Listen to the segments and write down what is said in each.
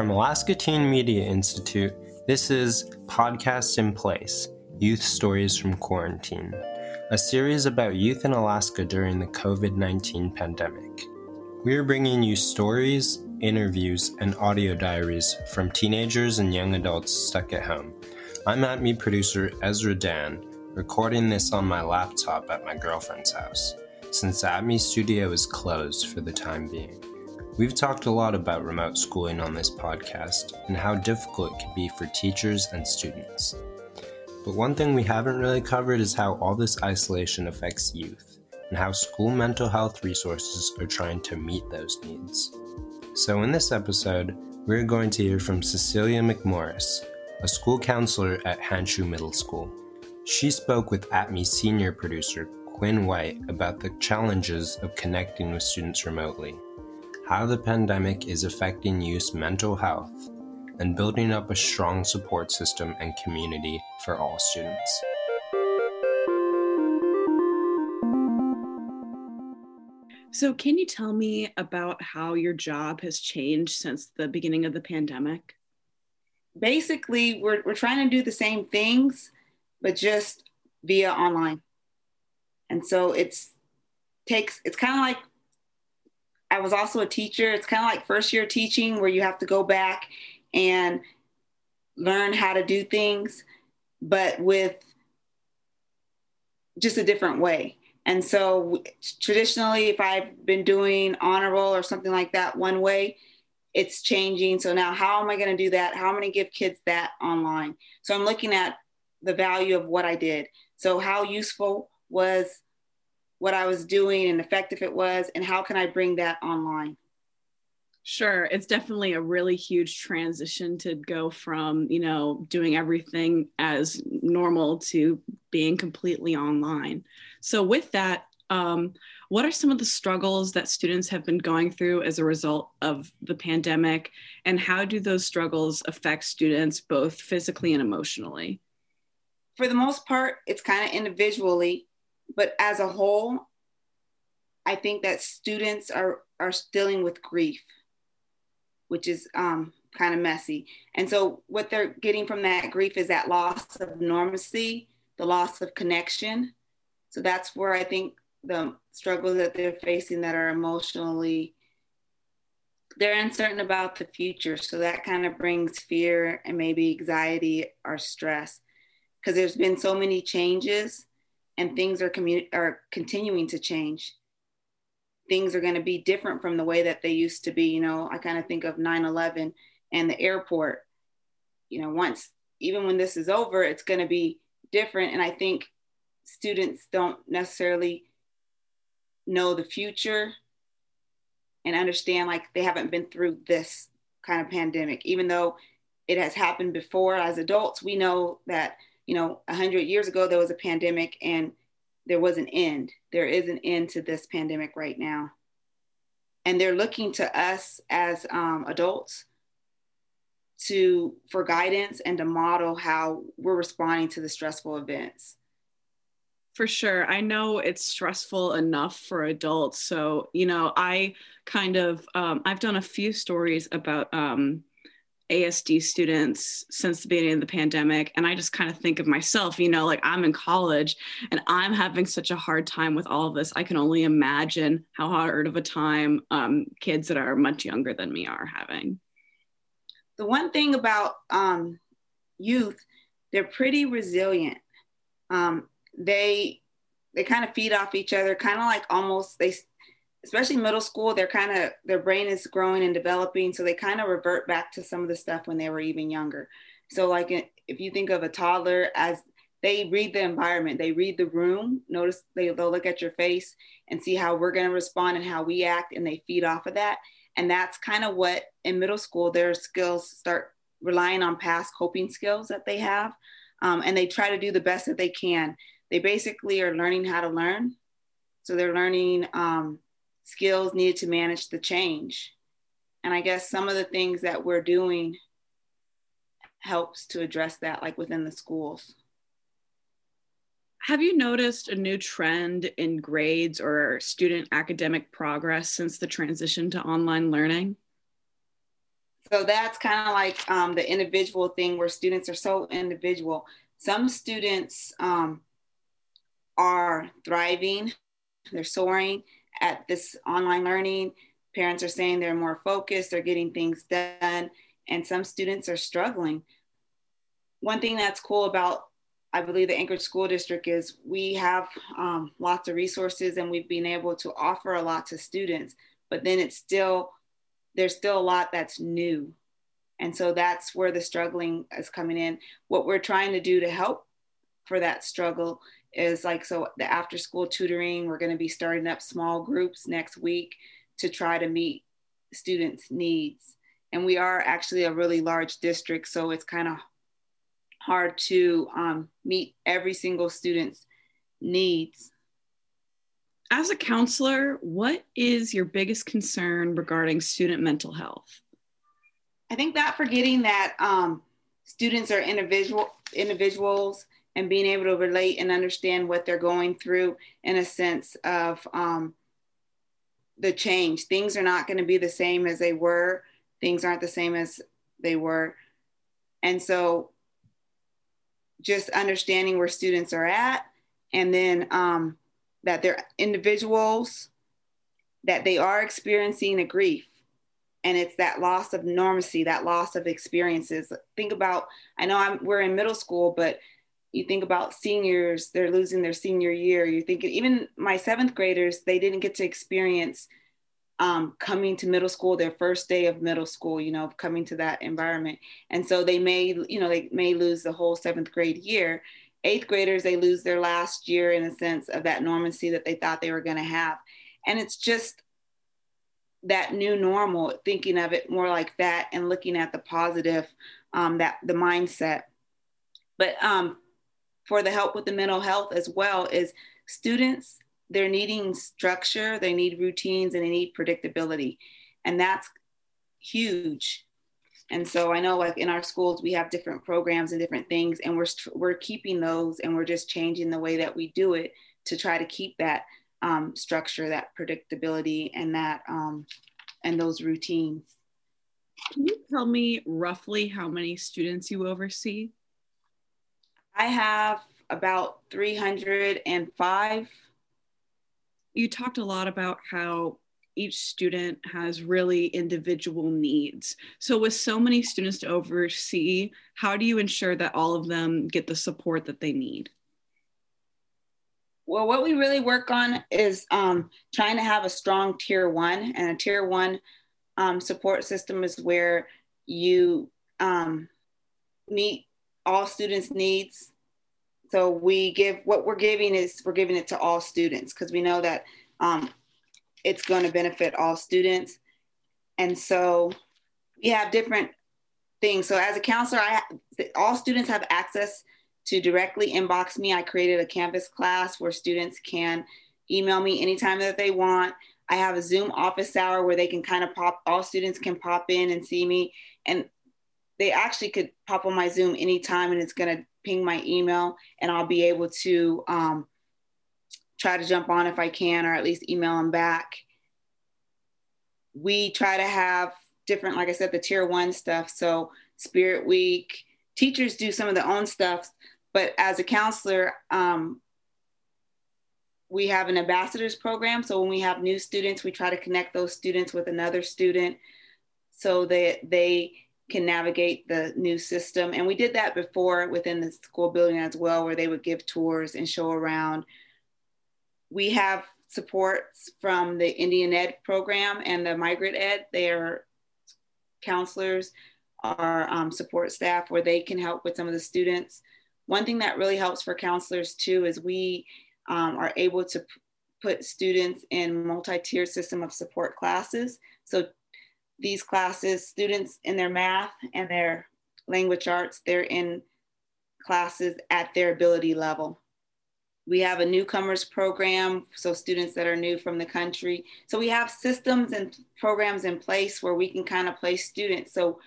From Alaska Teen Media Institute, this is Podcast in Place Youth Stories from Quarantine, a series about youth in Alaska during the COVID 19 pandemic. We are bringing you stories, interviews, and audio diaries from teenagers and young adults stuck at home. I'm ATMI producer Ezra Dan, recording this on my laptop at my girlfriend's house, since ATMI studio is closed for the time being. We've talked a lot about remote schooling on this podcast and how difficult it can be for teachers and students. But one thing we haven't really covered is how all this isolation affects youth and how school mental health resources are trying to meet those needs. So, in this episode, we're going to hear from Cecilia McMorris, a school counselor at Hanshew Middle School. She spoke with ATMI senior producer Quinn White about the challenges of connecting with students remotely how the pandemic is affecting youth's mental health, and building up a strong support system and community for all students. So, can you tell me about how your job has changed since the beginning of the pandemic? Basically, we're, we're trying to do the same things, but just via online. And so it's takes it's kind of like I was also a teacher. It's kind of like first year teaching where you have to go back and learn how to do things, but with just a different way. And so traditionally, if I've been doing honor roll or something like that one way, it's changing. So now, how am I going to do that? How am I going to give kids that online? So I'm looking at the value of what I did. So, how useful was what I was doing and effective it was, and how can I bring that online? Sure. It's definitely a really huge transition to go from, you know, doing everything as normal to being completely online. So, with that, um, what are some of the struggles that students have been going through as a result of the pandemic, and how do those struggles affect students both physically and emotionally? For the most part, it's kind of individually but as a whole, I think that students are are dealing with grief, which is um, kind of messy. And so what they're getting from that grief is that loss of normalcy, the loss of connection. So that's where I think the struggles that they're facing that are emotionally they're uncertain about the future so that kind of brings fear and maybe anxiety or stress because there's been so many changes and things are commu- are continuing to change. Things are going to be different from the way that they used to be you know? I kind of think of 9-11 and the airport. You know once even when this is over it's going to be different and i think students don't necessarily know the future and understand like they haven't been through this kind of pandemic. Even though it has happened before as adults we know that you know, 100 years ago, there was a pandemic and there was an end. There is an end to this pandemic right now. And they're looking to us as um, adults to for guidance and to model how we're responding to the stressful events. For sure. I know it's stressful enough for adults. So, you know, I kind of, um, I've done a few stories about um, ASD students since the beginning of the pandemic. And I just kind of think of myself, you know, like I'm in college and I'm having such a hard time with all of this. I can only imagine how hard of a time um, kids that are much younger than me are having. The one thing about um, youth, they're pretty resilient. Um, they they kind of feed off each other, kind of like almost they especially middle school, they're kind of their brain is growing and developing, so they kind of revert back to some of the stuff when they were even younger. So, like if you think of a toddler as they read the environment, they read the room. Notice they, they'll look at your face and see how we're going to respond and how we act, and they feed off of that. And that's kind of what in middle school their skills start relying on past coping skills that they have, um, and they try to do the best that they can. They basically are learning how to learn. So they're learning um, skills needed to manage the change. And I guess some of the things that we're doing helps to address that, like within the schools. Have you noticed a new trend in grades or student academic progress since the transition to online learning? So that's kind of like um, the individual thing where students are so individual. Some students um, are thriving, they're soaring at this online learning. Parents are saying they're more focused, they're getting things done, and some students are struggling. One thing that's cool about I believe the Anchorage School District is we have um, lots of resources and we've been able to offer a lot to students, but then it's still, there's still a lot that's new. And so that's where the struggling is coming in. What we're trying to do to help for that struggle is like, so the after school tutoring, we're going to be starting up small groups next week to try to meet students' needs. And we are actually a really large district, so it's kind of hard to um, meet every single student's needs. As a counselor, what is your biggest concern regarding student mental health? I think that forgetting that um, students are individual individuals and being able to relate and understand what they're going through in a sense of um, the change. Things are not going to be the same as they were. Things aren't the same as they were. And so just understanding where students are at and then um, that they're individuals, that they are experiencing a grief. And it's that loss of normacy, that loss of experiences. Think about, I know I'm, we're in middle school, but you think about seniors, they're losing their senior year. You think even my seventh graders, they didn't get to experience um, coming to middle school, their first day of middle school, you know, coming to that environment. And so they may, you know, they may lose the whole seventh grade year. Eighth graders, they lose their last year in a sense of that normancy that they thought they were going to have. And it's just that new normal, thinking of it more like that and looking at the positive, um, that the mindset. But um, for the help with the mental health as well is students they're needing structure, they need routines, and they need predictability. And that's huge. And so I know like in our schools, we have different programs and different things, and we're, we're keeping those and we're just changing the way that we do it to try to keep that um, structure, that predictability, and that um, and those routines. Can you tell me roughly how many students you oversee? I have about 305 you talked a lot about how each student has really individual needs. So, with so many students to oversee, how do you ensure that all of them get the support that they need? Well, what we really work on is um, trying to have a strong tier one, and a tier one um, support system is where you um, meet all students' needs so we give what we're giving is we're giving it to all students because we know that um, it's going to benefit all students. And so we have different things. So as a counselor, I all students have access to directly inbox me. I created a Canvas class where students can email me anytime that they want. I have a Zoom office hour where they can kind of pop, all students can pop in and see me. And they actually could pop on my Zoom anytime and it's going to ping my email and I'll be able to um, try to jump on if I can or at least email them back. We try to have different, like I said, the tier one stuff. So Spirit Week, teachers do some of their own stuff, but as a counselor, um, we have an ambassadors program. So when we have new students, we try to connect those students with another student so that they can navigate the new system. And we did that before within the school building as well, where they would give tours and show around. We have supports from the Indian Ed program and the Migrant Ed. They are counselors, our um, support staff, where they can help with some of the students. One thing that really helps for counselors too is we um, are able to put students in multi-tier system of support classes. So these classes, students in their math and their language arts, they're in classes at their ability level. We have a newcomers program, so students that are new from the country. So we have systems and programs in place where we can kind of place students. So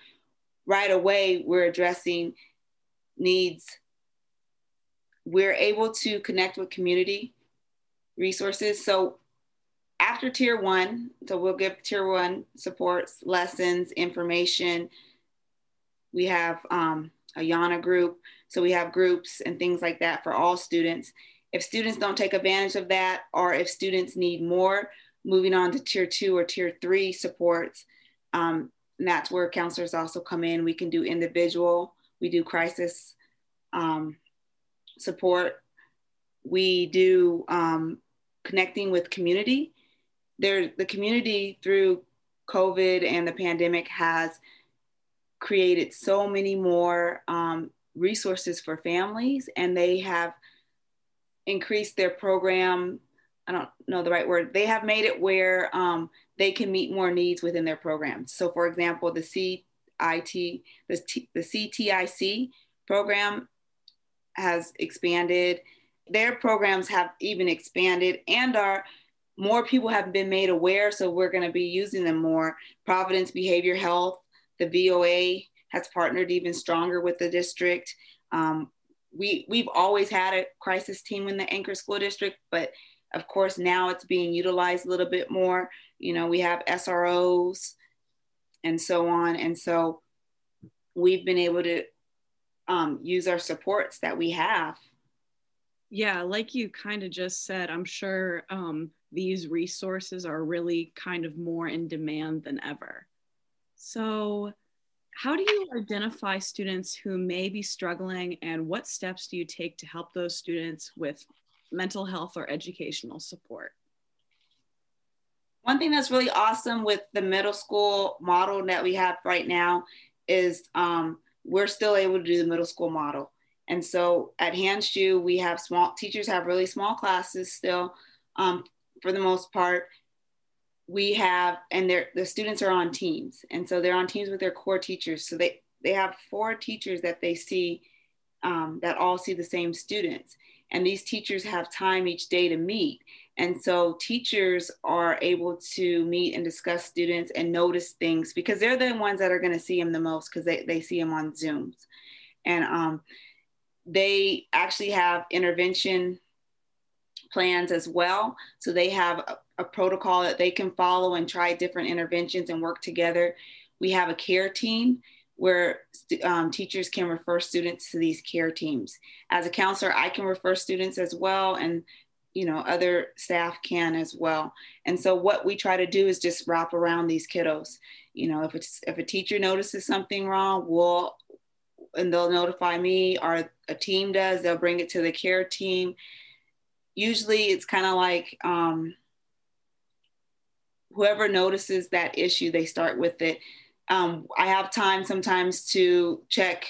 right away, we're addressing needs we're able to connect with community resources. So after tier one, so we'll give tier one supports, lessons, information. We have um, a Yana group. So we have groups and things like that for all students. If students don't take advantage of that, or if students need more, moving on to tier two or tier three supports, um, that's where counselors also come in. We can do individual, we do crisis um, support, we do um, connecting with community. There, the community through COVID and the pandemic has created so many more um, resources for families, and they have increased their program. I don't know the right word. They have made it where um, they can meet more needs within their programs. So, for example, the CIT, the, T, the CTIC program has expanded. Their programs have even expanded and are more people have been made aware. So, we're going to be using them more. Providence Behavior Health, the VOA has partnered even stronger with the district. Um, we, we've always had a crisis team in the Anchor School District, but of course, now it's being utilized a little bit more. You know, we have SROs and so on. And so we've been able to um, use our supports that we have. Yeah, like you kind of just said, I'm sure um, these resources are really kind of more in demand than ever. So, how do you identify students who may be struggling, and what steps do you take to help those students with mental health or educational support? One thing that's really awesome with the middle school model that we have right now is um, we're still able to do the middle school model. And so at Hanshew, we have small teachers have really small classes still um, for the most part. We have, and the students are on teams. And so they're on teams with their core teachers. So they, they have four teachers that they see um, that all see the same students and these teachers have time each day to meet. And so teachers are able to meet and discuss students and notice things because they're the ones that are going to see them the most because they, they see them on Zooms. And um, they actually have intervention plans as well. So they have a, a protocol that they can follow and try different interventions and work together. We have a care team where um, teachers can refer students to these care teams. As a counselor, I can refer students as well, and you know other staff can as well. And so what we try to do is just wrap around these kiddos. You know, if it's if a teacher notices something wrong, we'll and they'll notify me, or a team does. They'll bring it to the care team. Usually, it's kind of like. Um, whoever notices that issue, they start with it um, I have time sometimes to check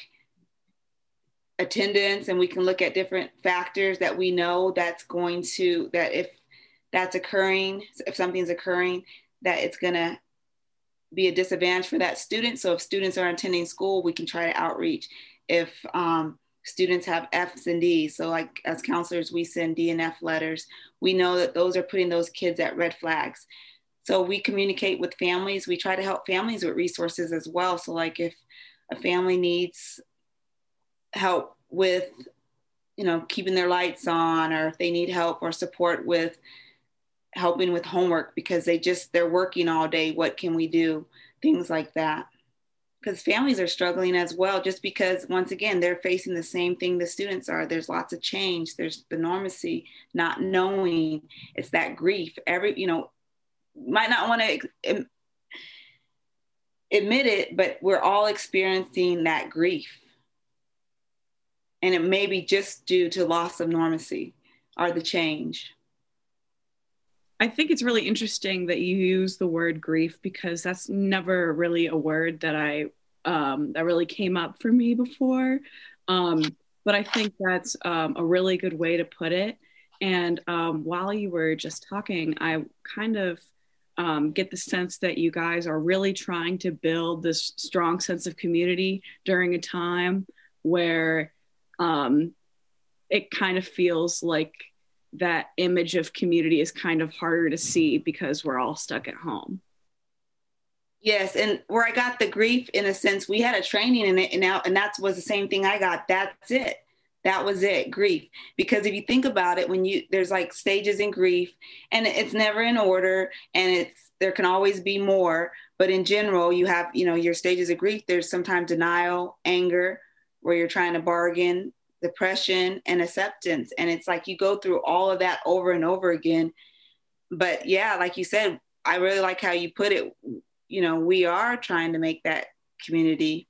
attendance and we can look at different factors that we know that's going to that if that's occurring if something's occurring that it's going to be a disadvantage for that student so if students are attending school we can try to outreach if um, students have f's and d's so like as counselors we send d and f letters we know that those are putting those kids at red flags so we communicate with families. We try to help families with resources as well. So, like if a family needs help with, you know, keeping their lights on, or if they need help or support with helping with homework because they just they're working all day, what can we do? Things like that. Because families are struggling as well, just because once again they're facing the same thing the students are. There's lots of change. There's the normacy, not knowing. It's that grief. Every you know might not want to admit it, but we're all experiencing that grief. And it may be just due to loss of normacy or the change. I think it's really interesting that you use the word grief because that's never really a word that I um, that really came up for me before. Um, but I think that's um, a really good way to put it. And um, while you were just talking, I kind of um, get the sense that you guys are really trying to build this strong sense of community during a time where um, it kind of feels like that image of community is kind of harder to see because we're all stuck at home. Yes, and where I got the grief in a sense, we had a training in it, and now and that was the same thing I got. That's it. that was it grief because if you think about it when you there's like stages in grief and it's never in order and it's there can always be more but in general you have you know your stages of grief there's sometimes denial anger where you're trying to bargain depression and acceptance. And it's like you go through all of that over and over again. But yeah like you said i really like how you put it. You know we are trying to make that community.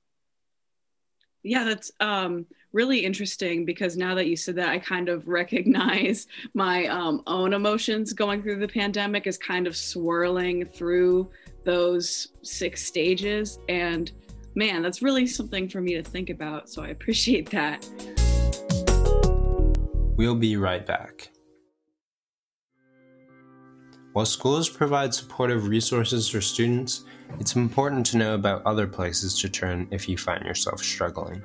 Yeah that's um really interesting because now that you said that i kind of recognize my um, own emotions going through the pandemic is kind of swirling through those six stages. And man that's really something for me to think about. So i appreciate that We'll be right back. While schools provide supportive resources for students, it's important to know about other places to turn if you find yourself struggling.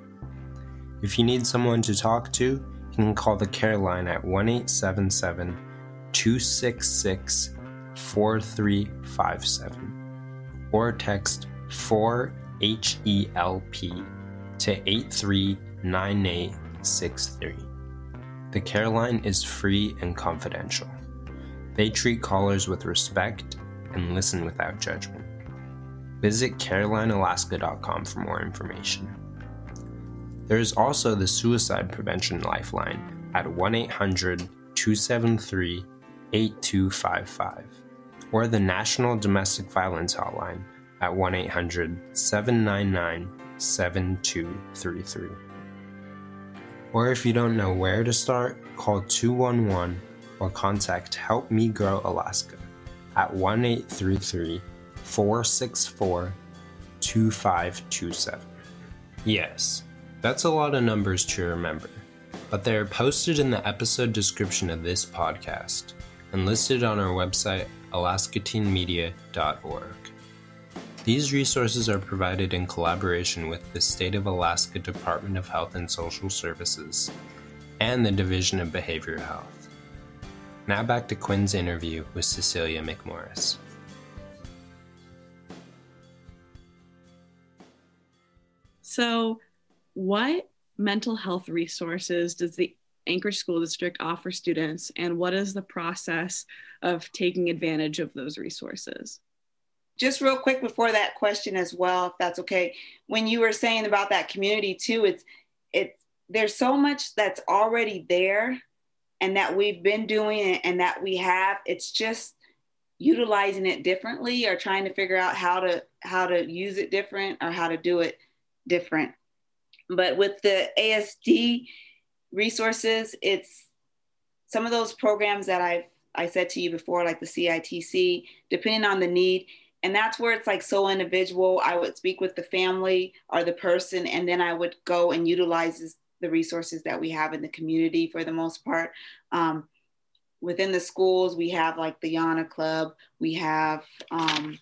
If you need someone to talk to, you can call the care line at 1 877 266 4357 or text 4HELP to 839863. The care line is free and confidential. They treat callers with respect and listen without judgment. Visit CarelineAlaska.com for more information. There is also the Suicide Prevention Lifeline at 1 800 273 8255 or the National Domestic Violence Hotline at 1 800 799 7233. Or if you don't know where to start, call 211 or contact Help Me Grow Alaska at 1 833 464 2527. Yes, that's a lot of numbers to remember, but they are posted in the episode description of this podcast and listed on our website, alaskateenmedia.org. These resources are provided in collaboration with the State of Alaska Department of Health and Social Services and the Division of Behavioral Health. Now back to Quinn's interview with Cecilia McMorris. So, what mental health resources does the Anchorage School District offer students, and what is the process of taking advantage of those resources? Just real quick before that question as well if that's okay. When you were saying about that community too it's it's there's so much that's already there and that we've been doing and that we have. It's just utilizing it differently or trying to figure out how to how to use it different or how to do it different. But with the asd resources it's some of those programs that i've i said to you before like the citc depending on the need and that's where it's like so individual. I would speak with the family or the person and then i would go and utilize the resources that we have in the community for the most part. Um, within the schools we have like the yana club. We have um,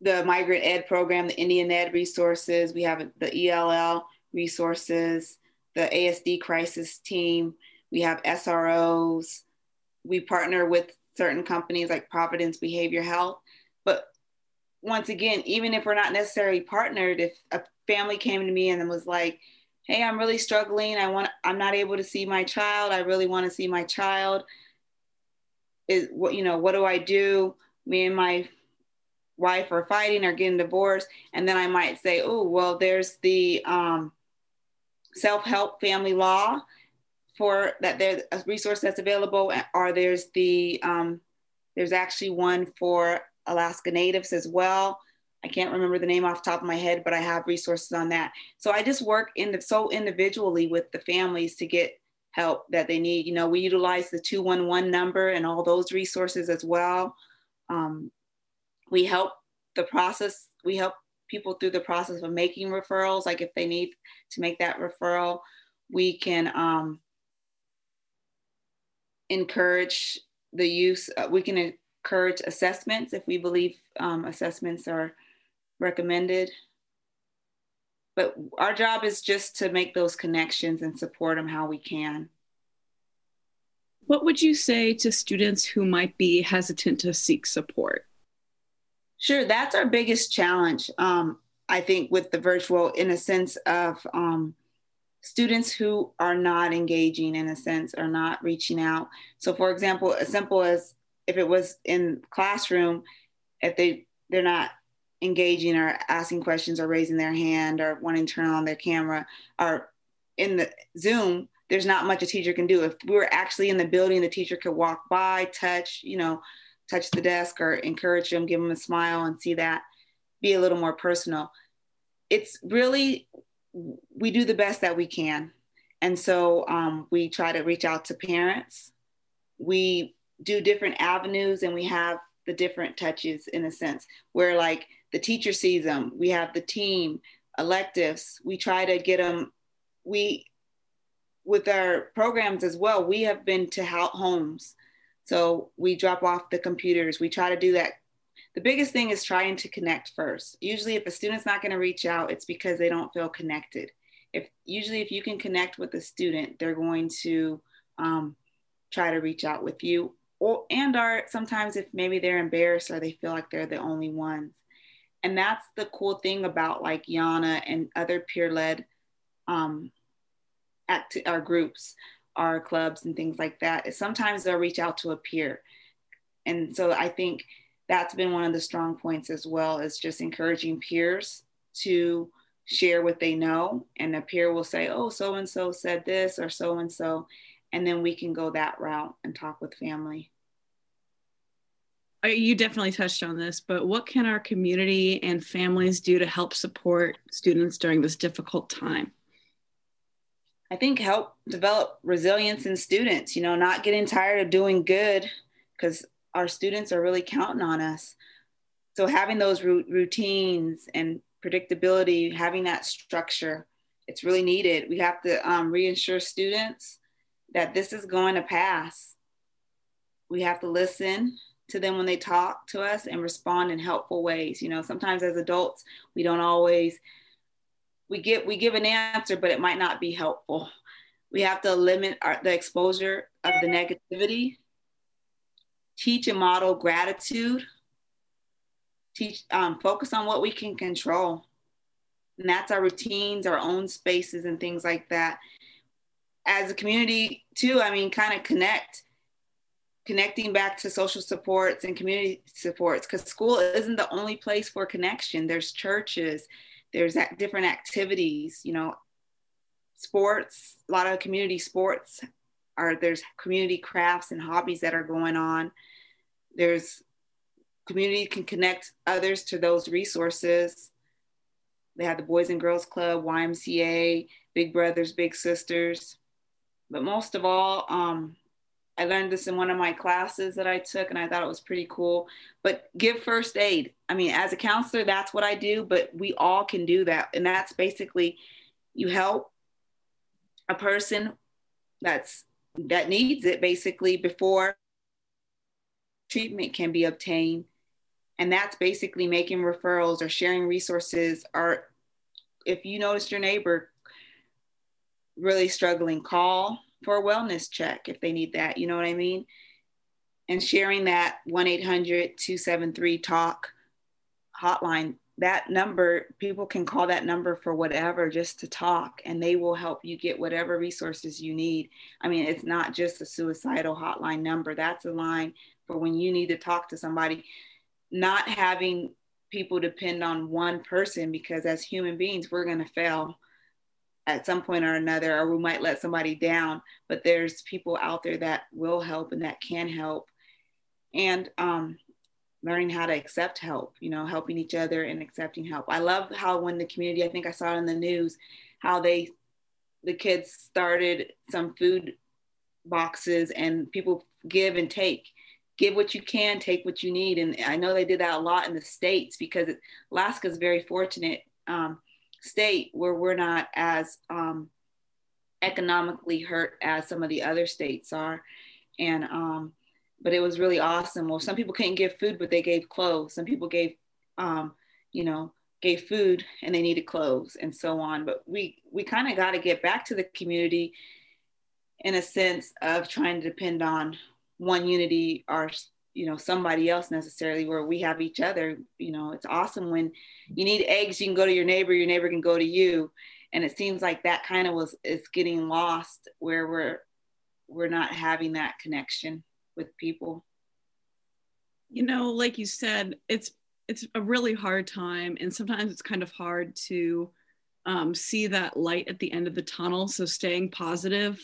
the migrant ed program the indian ed resources. We have the ell resources the asd crisis team. We have sros we partner with certain companies like providence behavior health once again, even if we're not necessarily partnered, if a family came to me and was like, "Hey, I'm really struggling. I want. I'm not able to see my child. I really want to see my child. Is what you know? What do I do? Me and my wife are fighting or getting divorced, and then I might say, "Oh, well, there's the um, self-help family law." For that, there's a resource that's available, or there's the um, there's actually one for Alaska Natives as well. I can't remember the name off the top of my head, but I have resources on that. So I just work in the, so individually with the families to get help that they need. You know, we utilize the 211 number and all those resources as well. Um, we help the process, we help people through the process of making referrals. Like if they need to make that referral, we can um, encourage the use, uh, we can encourage assessments if we believe um, assessments are recommended. But our job is just to make those connections and support them how we can. What would you say to students who might be hesitant to seek support? Sure, that's our biggest challenge, um, I think, with the virtual, in a sense of um, students who are not engaging in a sense are not reaching out so for example as simple as if it was in classroom if they they're not engaging or asking questions or raising their hand or wanting to turn on their camera or in the zoom there's not much a teacher can do if we were actually in the building the teacher could walk by touch you know touch the desk or encourage them give them a smile and see that be a little more personal it's really we do the best that we can. And so um, we try to reach out to parents. We do different avenues and we have the different touches in a sense where like the teacher sees them, we have the team, electives, we try to get them, we, with our programs as well, we have been to homes. So we drop off the computers. We try to do that the biggest thing is trying to connect first. Usually, if a student's not going to reach out, it's because they don't feel connected. If usually, if you can connect with a student, they're going to um, try to reach out with you. Or and are sometimes if maybe they're embarrassed or they feel like they're the only ones. And that's the cool thing about like Yana and other peer-led um, act- our groups, our clubs, and things like that. Is sometimes they'll reach out to a peer, and so I think that's been one of the strong points as well is just encouraging peers to share what they know and a peer will say oh so and so said this or so and so and then we can go that route and talk with family you definitely touched on this but what can our community and families do to help support students during this difficult time i think help develop resilience in students you know not getting tired of doing good because our students are really counting on us. So having those routines and predictability, having that structure, it's really needed. We have to um, reassure students that this is going to pass. We have to listen to them when they talk to us and respond in helpful ways. You know, sometimes as adults, we don't always we get we give an answer, but it might not be helpful. We have to limit our, the exposure of the negativity teach and model gratitude, teach, um, focus on what we can control. And that's our routines, our own spaces, and things like that. As a community, too, I mean, kind of connect, connecting back to social supports and community supports, because school isn't the only place for connection. There's churches, there's different activities, you know, sports, a lot of community sports are there's community crafts and hobbies that are going on. There's community can connect others to those resources. They have the Boys and Girls Club, YMCA, Big Brothers, Big Sisters. But most of all, um, I learned this in one of my classes that I took, and I thought it was pretty cool. But give first aid. I mean, as a counselor, that's what I do, but we all can do that. And that's basically you help a person that's that needs it basically before treatment can be obtained. And that's basically making referrals or sharing resources. Or if you notice your neighbor really struggling, call for a wellness check if they need that. You know what I mean? And sharing that 1 800 273 TALK hotline that number, people can call that number for whatever just to talk, and they will help you get whatever resources you need. I mean, it's not just a suicidal hotline number, that's a line for when you need to talk to somebody. Not having people depend on one person because as human beings, we're going to fail at some point or another, or we might let somebody down, but there's people out there that will help and that can help. And um, learning how to accept help, you know, helping each other and accepting help. I love how when the community, I think I saw it in the news, how they, the kids started some food boxes and people give and take. Give what you can, take what you need. And I know they did that a lot in the States because Alaska is very fortunate um, state where we're not as um, economically hurt as some of the other states are. And um, but it was really awesome. Well, some people couldn't give food, but they gave clothes. Some people gave, um, you know, gave food and they needed clothes and so on. But we we kind of got to get back to the community in a sense of trying to depend on one unity or you know somebody else necessarily where we have each other you know it's awesome when you need eggs you can go to your neighbor your neighbor can go to you. And it seems like that kind of was is getting lost where we're we're not having that connection with people. You know like you said it's it's a really hard time and sometimes it's kind of hard to um, see that light at the end of the tunnel. So staying positive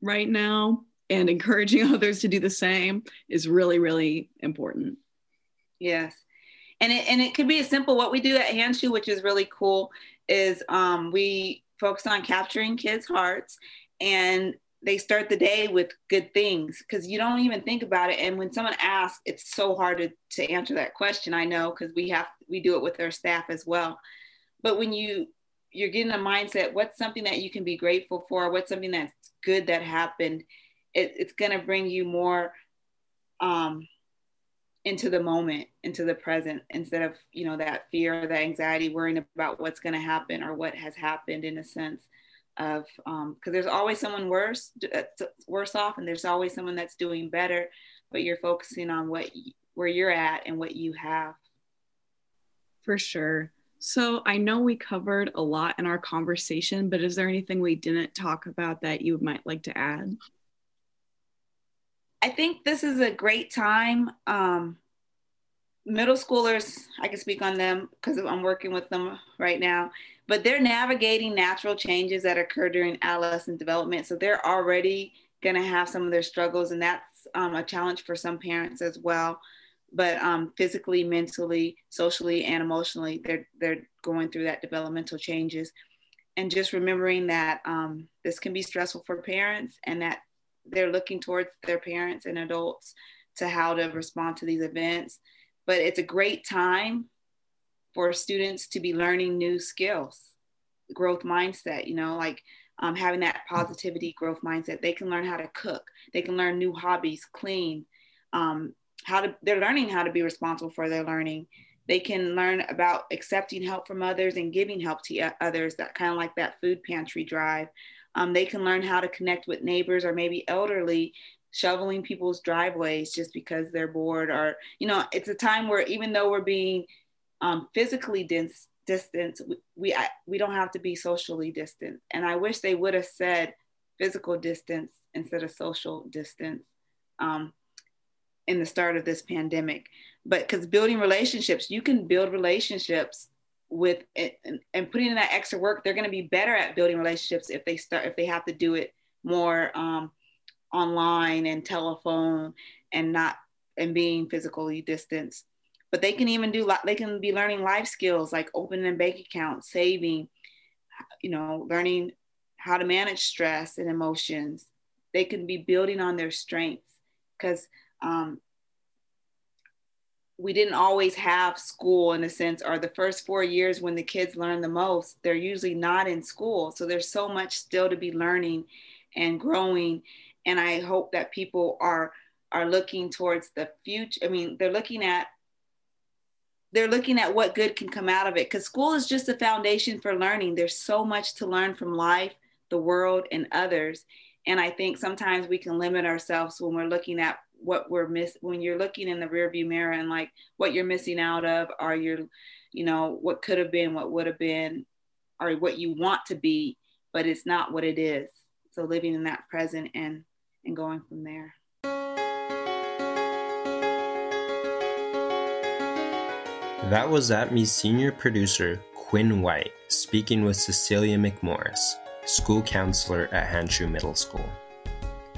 right now and encouraging others to do the same is really really important. Yes. And it, and it could be as simple. What we do at Hanshew which is really cool is um, we focus on capturing kids hearts and they start the day with good things because you don't even think about it. And when someone asks it's so hard to, to answer that question i know because we have we do it with our staff as well. But when you you're getting a mindset what's something that you can be grateful for? What's something that's good that happened it, it's going to bring you more um, into the moment into the present instead of you know that fear or that anxiety worrying about what's going to happen or what has happened in a sense of because um, there's always someone worse uh, worse off and there's always someone that's doing better but you're focusing on what where you're at and what you have. For sure. So i know we covered a lot in our conversation but is there anything we didn't talk about that you might like to add i think this is a great time um, middle schoolers i can speak on them because i'm working with them right now but they're navigating natural changes that occur during adolescent development. So they're already going to have some of their struggles, and that's um, a challenge for some parents as well. But um, physically, mentally, socially, and emotionally, they're they're going through that developmental changes, and just remembering that um, this can be stressful for parents, and that they're looking towards their parents and adults to how to respond to these events. But it's a great time for students to be learning new skills, growth mindset, you know, like um, having that positivity growth mindset. They can learn how to cook, they can learn new hobbies, clean, um, how to, they're learning how to be responsible for their learning. They can learn about accepting help from others and giving help to others, that kind of like that food pantry drive. Um, they can learn how to connect with neighbors or maybe elderly shoveling people's driveways just because they're bored or you know it's a time where even though we're being um, physically dis- distance, we, we, I, we don't have to be socially distant. And I wish they would have said physical distance instead of social distance um, in the start of this pandemic. But because building relationships, you can build relationships with it, and, and putting in that extra work, they're going to be better at building relationships if they start if they have to do it more um, online and telephone and not and being physically distanced. But they can even do they can be learning life skills like opening a bank account saving you know learning how to manage stress and emotions. They can be building on their strengths because um, we didn't always have school in a sense or the first four years when the kids learn the most they're usually not in school so there's so much still to be learning and growing and i hope that people are are looking towards the future i mean they're looking at they're looking at what good can come out of it because school is just a foundation for learning. There's so much to learn from life, the world, and others. And I think sometimes we can limit ourselves when we're looking at what we're miss when you're looking in the rearview mirror and like what you're missing out of, are you're, you know, what could have been, what would have been, or what you want to be, but it's not what it is. So living in that present and and going from there. That was ATMI senior producer, Quinn White, speaking with Cecilia McMorris, school counselor at Hanshew Middle School.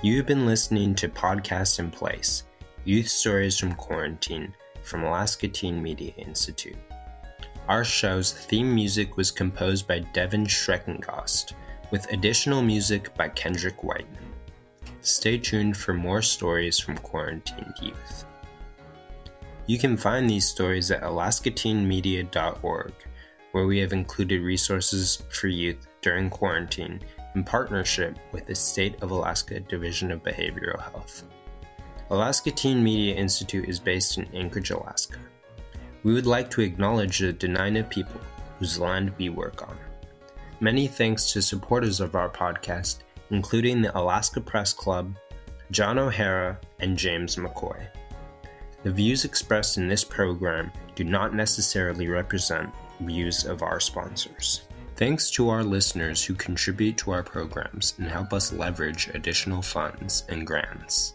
You have been listening to Podcast in Place Youth Stories from Quarantine from Alaska Teen Media Institute. Our show's theme music was composed by Devin Schreckengost, with additional music by Kendrick Whiteman. Stay tuned for more stories from quarantined youth. You can find these stories at alaskateenmedia.org, where we have included resources for youth during quarantine in partnership with the State of Alaska Division of Behavioral Health. Alaska Teen Media Institute is based in Anchorage, Alaska. We would like to acknowledge the Dena'ina people whose land we work on. Many thanks to supporters of our podcast, including the Alaska Press Club, John O'Hara, and James McCoy. The views expressed in this program do not necessarily represent views of our sponsors. Thanks to our listeners who contribute to our programs and help us leverage additional funds and grants.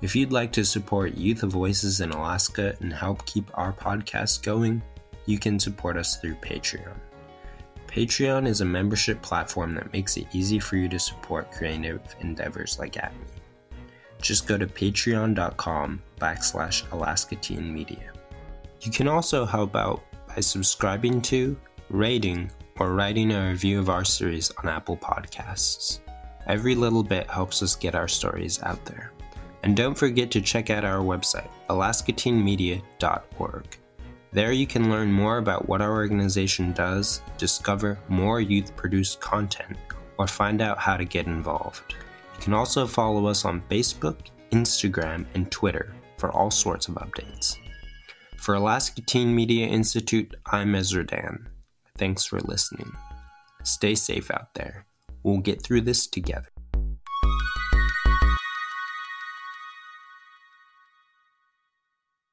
If you'd like to support Youth of Voices in Alaska and help keep our podcast going, you can support us through Patreon. Patreon is a membership platform that makes it easy for you to support creative endeavors like ATMI. Just go to patreon.com backslash Alaska Teen Media. You can also help out by subscribing to, rating, or writing a review of our series on Apple Podcasts. Every little bit helps us get our stories out there. And don't forget to check out our website, alaskateenmedia.org. There you can learn more about what our organization does, discover more youth produced content, or find out how to get involved. You can also follow us on Facebook, Instagram, and Twitter for all sorts of updates. For Alaska Teen Media Institute, I'm Ezra Dan. Thanks for listening. Stay safe out there. We'll get through this together.